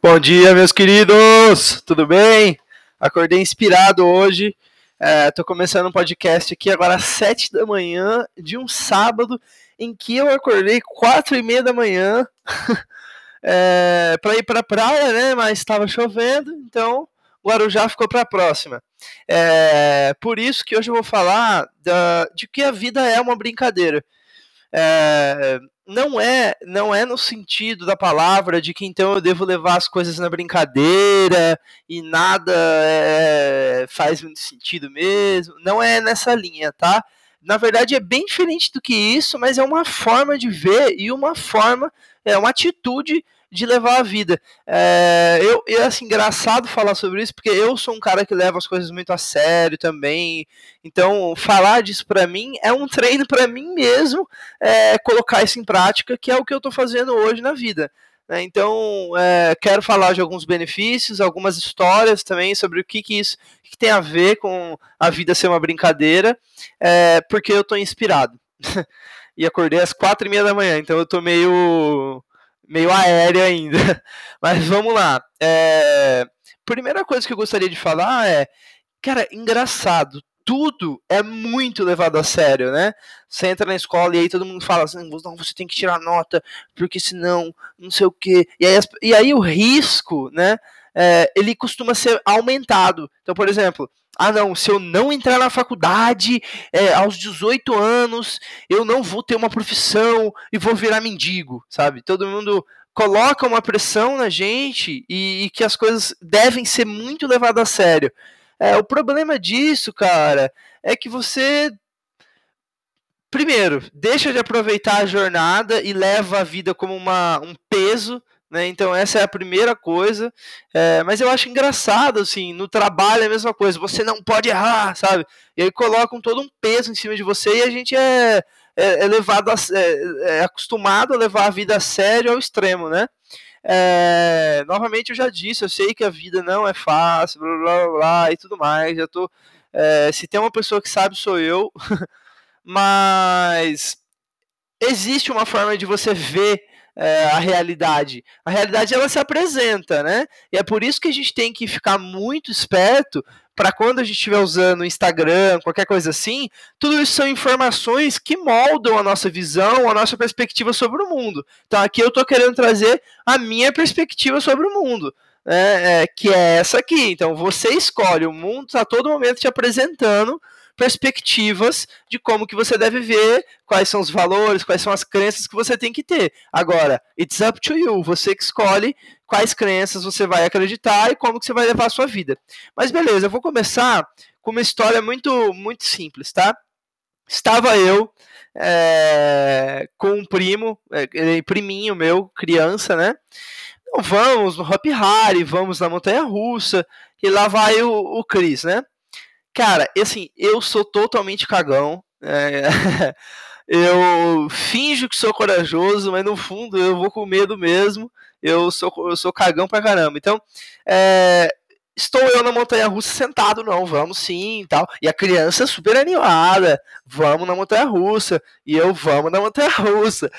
Bom dia, meus queridos! Tudo bem? Acordei inspirado hoje. Estou é, começando um podcast aqui agora às 7 da manhã de um sábado em que eu acordei quatro e meia da manhã é, para ir para a praia, né? Mas estava chovendo, então o Guarujá ficou para a próxima. É, por isso que hoje eu vou falar da, de que a vida é uma brincadeira. É, não é não é no sentido da palavra de que então eu devo levar as coisas na brincadeira e nada é, faz muito sentido mesmo. Não é nessa linha, tá? Na verdade é bem diferente do que isso, mas é uma forma de ver e uma forma, é uma atitude de levar a vida. É, eu, é assim, engraçado falar sobre isso, porque eu sou um cara que leva as coisas muito a sério também. Então, falar disso para mim é um treino para mim mesmo, é, colocar isso em prática, que é o que eu tô fazendo hoje na vida. Né? Então, é, quero falar de alguns benefícios, algumas histórias também sobre o que, que isso que tem a ver com a vida ser uma brincadeira, é, porque eu tô inspirado. e acordei às quatro e meia da manhã, então eu tô meio meio aérea ainda. Mas vamos lá. É... Primeira coisa que eu gostaria de falar é, cara, engraçado. Tudo é muito levado a sério, né? Você entra na escola e aí todo mundo fala assim, não, você tem que tirar nota, porque senão, não sei o quê. E aí, e aí o risco, né? É, ele costuma ser aumentado. Então, por exemplo, ah não, se eu não entrar na faculdade é, aos 18 anos, eu não vou ter uma profissão e vou virar mendigo, sabe? Todo mundo coloca uma pressão na gente e, e que as coisas devem ser muito levadas a sério. É, o problema disso, cara, é que você primeiro, deixa de aproveitar a jornada e leva a vida como uma, um peso né? Então essa é a primeira coisa. É, mas eu acho engraçado, assim, no trabalho é a mesma coisa. Você não pode errar, sabe? E aí colocam todo um peso em cima de você e a gente é, é, é levado a, é, é, acostumado a levar a vida a sério ao extremo, né? É, novamente eu já disse, eu sei que a vida não é fácil, blá blá blá, blá e tudo mais. Eu tô, é, se tem uma pessoa que sabe sou eu, mas existe uma forma de você ver é, a realidade. A realidade ela se apresenta, né? E é por isso que a gente tem que ficar muito esperto para quando a gente estiver usando o Instagram, qualquer coisa assim, tudo isso são informações que moldam a nossa visão, a nossa perspectiva sobre o mundo. Então aqui eu estou querendo trazer a minha perspectiva sobre o mundo. Né? É, que é essa aqui. Então você escolhe, o mundo está todo momento te apresentando perspectivas de como que você deve ver, quais são os valores, quais são as crenças que você tem que ter. Agora, it's up to you, você que escolhe quais crenças você vai acreditar e como que você vai levar a sua vida. Mas beleza, eu vou começar com uma história muito muito simples, tá? Estava eu é, com um primo, é, priminho meu, criança, né? Então, vamos no Hop Harry, vamos na Montanha Russa, e lá vai o, o Chris, né? Cara, assim, eu sou totalmente cagão. É, eu finjo que sou corajoso, mas no fundo eu vou com medo mesmo. Eu sou, eu sou cagão pra caramba. Então, é, estou eu na montanha russa sentado, não, vamos sim tal. E a criança super animada, vamos na montanha russa. E eu, vamos na montanha russa.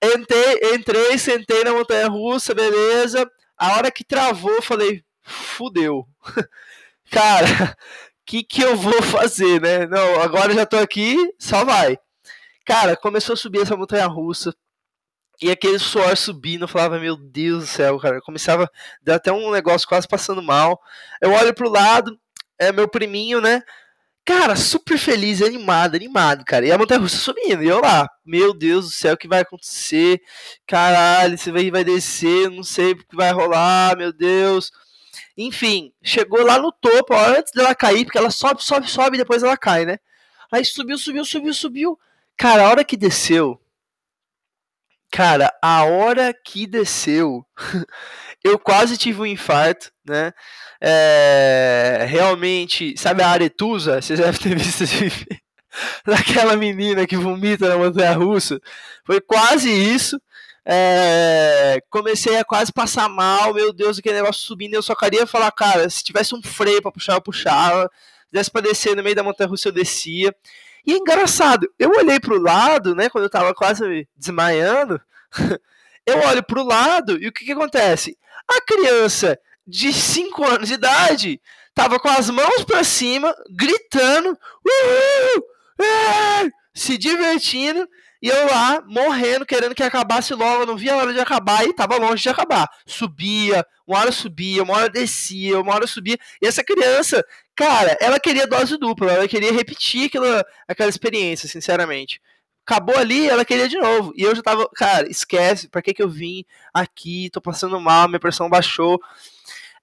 Entrei, entrei, sentei na montanha russa, beleza. A hora que travou, falei, fudeu. Cara, que, que eu vou fazer, né? Não, agora já tô aqui, só vai. Cara, começou a subir essa montanha russa. E aquele suor subindo, eu falava, meu Deus do céu, cara. Eu começava, até um negócio quase passando mal. Eu olho pro lado, é meu priminho, né? Cara, super feliz, animado, animado, cara. E a montanha russa subindo, e eu lá, meu Deus do céu, o que vai acontecer? Caralho, você vai, vai descer, não sei o que vai rolar, meu Deus. Enfim, chegou lá no topo, ó, antes dela cair, porque ela sobe, sobe, sobe e depois ela cai, né? Aí subiu, subiu, subiu, subiu. Cara, a hora que desceu. Cara, a hora que desceu, eu quase tive um infarto, né? É, realmente, sabe a Aretusa? Vocês devem ter visto esse vídeo. Daquela menina que vomita na montanha russa. Foi quase isso. É, comecei a quase passar mal, meu Deus, aquele negócio subindo, eu só queria falar, cara, se tivesse um freio para puxar, eu puxava, se desse pra descer no meio da montanha russa, eu descia. E é engraçado, eu olhei pro lado, né, quando eu tava quase desmaiando, eu olho para o lado e o que, que acontece? A criança de 5 anos de idade tava com as mãos para cima, gritando, uhul, se divertindo, e eu lá, morrendo, querendo que acabasse logo, não via a hora de acabar e tava longe de acabar. Subia, uma hora subia, uma hora descia, uma hora subia. E essa criança, cara, ela queria dose dupla, ela queria repetir aquela, aquela experiência, sinceramente. Acabou ali, ela queria de novo. E eu já tava, cara, esquece, pra que que eu vim aqui, tô passando mal, minha pressão baixou.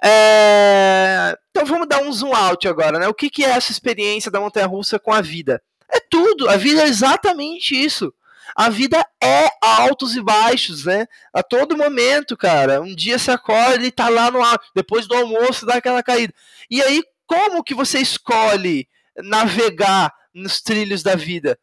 É... Então vamos dar um zoom out agora, né? O que, que é essa experiência da montanha russa com a vida? É tudo, a vida é exatamente isso. A vida é altos e baixos, né? A todo momento, cara. Um dia você acorda e tá lá no ar, depois do almoço dá aquela caída. E aí, como que você escolhe navegar nos trilhos da vida?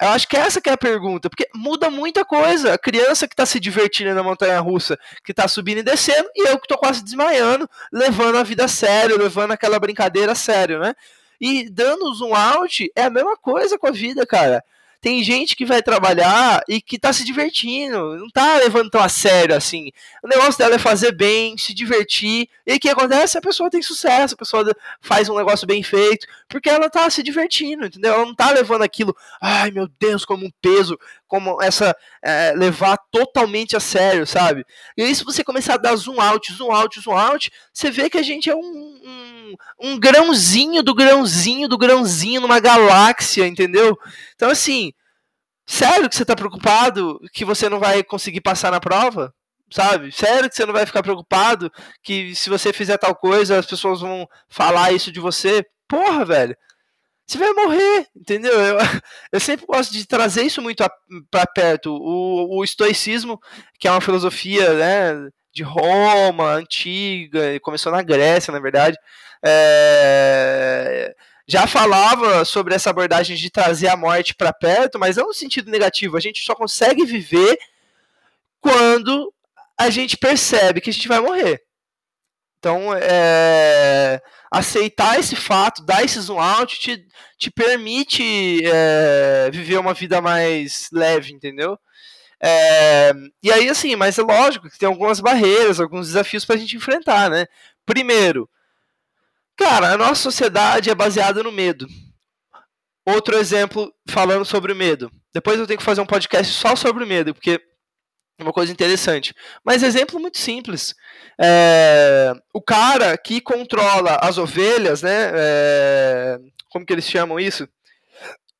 Eu acho que essa que é a pergunta, porque muda muita coisa. A criança que está se divertindo na montanha russa, que está subindo e descendo, e eu que estou quase desmaiando, levando a vida a sério, levando aquela brincadeira a sério, né? E dando zoom out é a mesma coisa com a vida, cara tem gente que vai trabalhar e que tá se divertindo, não tá levando tão a sério assim. O negócio dela é fazer bem, se divertir. E o que acontece? A pessoa tem sucesso, a pessoa faz um negócio bem feito, porque ela tá se divertindo, entendeu? Ela não tá levando aquilo, ai meu Deus, como um peso, como essa. É, levar totalmente a sério, sabe? E aí, se você começar a dar zoom out, zoom out, zoom out, você vê que a gente é um, um, um grãozinho do grãozinho do grãozinho numa galáxia, entendeu? Então, assim, sério que você tá preocupado que você não vai conseguir passar na prova? Sabe? Sério que você não vai ficar preocupado que se você fizer tal coisa as pessoas vão falar isso de você? Porra, velho. Você vai morrer, entendeu? Eu, eu sempre gosto de trazer isso muito para perto. O, o estoicismo, que é uma filosofia né, de Roma, antiga, começou na Grécia, na verdade. É, já falava sobre essa abordagem de trazer a morte para perto, mas não no sentido negativo. A gente só consegue viver quando a gente percebe que a gente vai morrer. Então, é, aceitar esse fato, dar esse zoom out, te, te permite é, viver uma vida mais leve, entendeu? É, e aí, assim, mas é lógico que tem algumas barreiras, alguns desafios para a gente enfrentar, né? Primeiro, Cara, a nossa sociedade é baseada no medo. Outro exemplo falando sobre o medo. Depois eu tenho que fazer um podcast só sobre o medo, porque é uma coisa interessante. Mas exemplo muito simples. É, o cara que controla as ovelhas, né? É, como que eles chamam isso?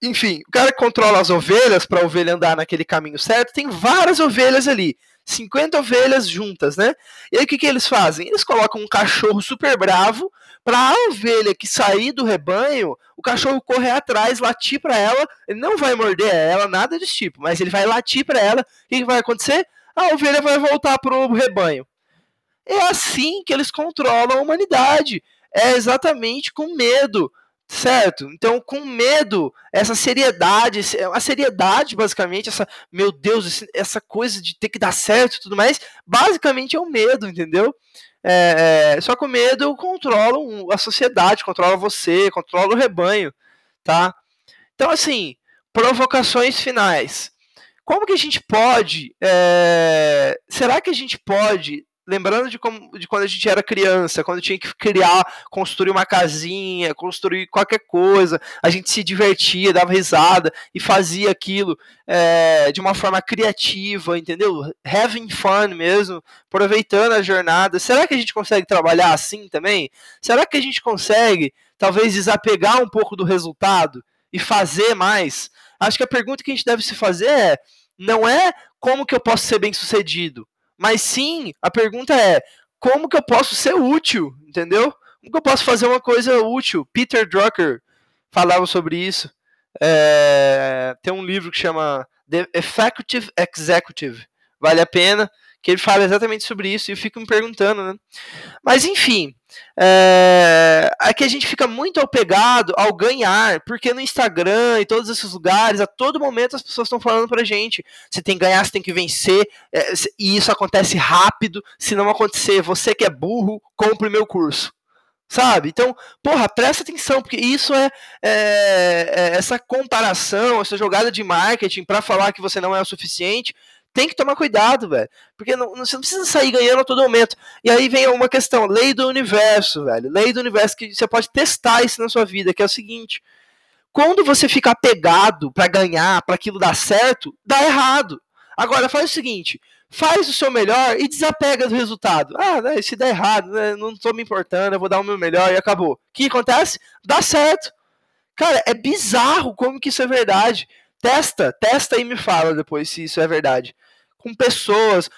Enfim, o cara que controla as ovelhas para a ovelha andar naquele caminho certo, tem várias ovelhas ali. 50 ovelhas juntas, né? E aí o que, que eles fazem? Eles colocam um cachorro super bravo para a ovelha que sair do rebanho, o cachorro correr atrás, latir para ela, ele não vai morder ela, nada desse tipo, mas ele vai latir para ela, o que, que vai acontecer? A ovelha vai voltar pro rebanho. É assim que eles controlam a humanidade. É exatamente com medo certo? Então, com medo, essa seriedade, a seriedade, basicamente, essa, meu Deus, essa coisa de ter que dar certo e tudo mais, basicamente é o medo, entendeu? É, é, só o medo controla a sociedade, controla você, controla o rebanho, tá? Então, assim, provocações finais. Como que a gente pode. É, será que a gente pode lembrando de, como, de quando a gente era criança, quando tinha que criar, construir uma casinha, construir qualquer coisa, a gente se divertia, dava risada e fazia aquilo é, de uma forma criativa, entendeu? Having fun mesmo, aproveitando a jornada. Será que a gente consegue trabalhar assim também? Será que a gente consegue, talvez, desapegar um pouco do resultado e fazer mais? Acho que a pergunta que a gente deve se fazer é: não é como que eu posso ser bem sucedido, mas sim, a pergunta é: como que eu posso ser útil? Entendeu? Como que eu posso fazer uma coisa útil? Peter Drucker falava sobre isso. É, tem um livro que chama The Effective Executive. Vale a pena que ele fala exatamente sobre isso e eu fico me perguntando, né? Mas enfim, é, aqui a gente fica muito apegado ao ganhar, porque no Instagram e todos esses lugares, a todo momento as pessoas estão falando pra gente: você tem que ganhar, você tem que vencer, é, e isso acontece rápido. Se não acontecer, você que é burro, compre meu curso. Sabe? Então, porra, presta atenção, porque isso é, é, é essa comparação, essa jogada de marketing para falar que você não é o suficiente tem que tomar cuidado, velho. Porque não, você não precisa sair ganhando a todo momento. E aí vem uma questão, lei do universo, velho. Lei do universo que você pode testar isso na sua vida, que é o seguinte. Quando você fica apegado para ganhar, para aquilo dar certo, dá errado. Agora faz o seguinte, faz o seu melhor e desapega do resultado. Ah, né, se der errado, né, não estou me importando, eu vou dar o meu melhor e acabou. O que acontece? Dá certo. Cara, é bizarro como que isso é verdade. Testa, testa e me fala depois se isso é verdade. Com pessoas,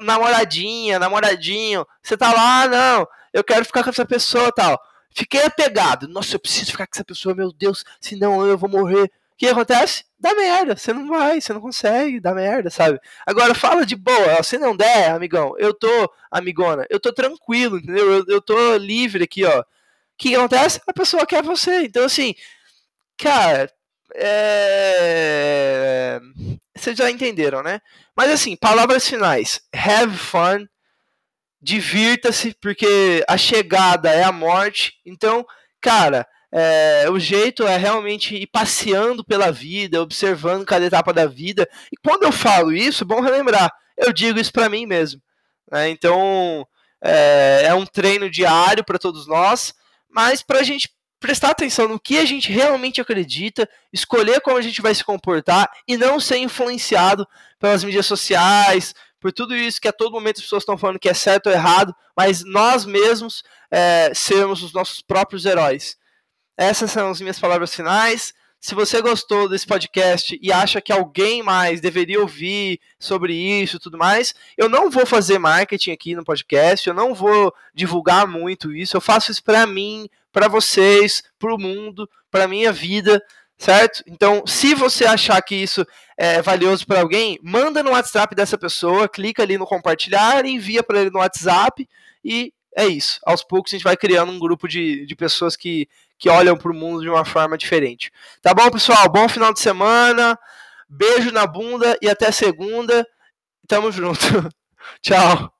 namoradinha, namoradinho, você tá lá, ah, não, eu quero ficar com essa pessoa tal. Fiquei apegado. Nossa, eu preciso ficar com essa pessoa, meu Deus, senão eu vou morrer. O que acontece? Dá merda, você não vai, você não consegue, dá merda, sabe? Agora fala de boa, se não der, amigão, eu tô, amigona, eu tô tranquilo, entendeu? Eu, eu tô livre aqui, ó. O que acontece? A pessoa quer você. Então, assim, cara, é... Vocês já entenderam, né? Mas assim, palavras finais. Have fun. Divirta-se, porque a chegada é a morte. Então, cara, é, o jeito é realmente ir passeando pela vida, observando cada etapa da vida. E quando eu falo isso, é bom relembrar, eu digo isso para mim mesmo. Né? Então, é, é um treino diário para todos nós, mas para a gente prestar atenção no que a gente realmente acredita, escolher como a gente vai se comportar e não ser influenciado pelas mídias sociais, por tudo isso que a todo momento as pessoas estão falando que é certo ou errado, mas nós mesmos é, sermos os nossos próprios heróis. Essas são as minhas palavras finais. Se você gostou desse podcast e acha que alguém mais deveria ouvir sobre isso e tudo mais, eu não vou fazer marketing aqui no podcast, eu não vou divulgar muito isso, eu faço isso para mim, para vocês, para o mundo, para minha vida, certo? Então, se você achar que isso é valioso para alguém, manda no WhatsApp dessa pessoa, clica ali no compartilhar, envia para ele no WhatsApp e é isso. Aos poucos a gente vai criando um grupo de, de pessoas que que olham para o mundo de uma forma diferente. Tá bom, pessoal? Bom final de semana. Beijo na bunda e até segunda. Tamo junto. Tchau.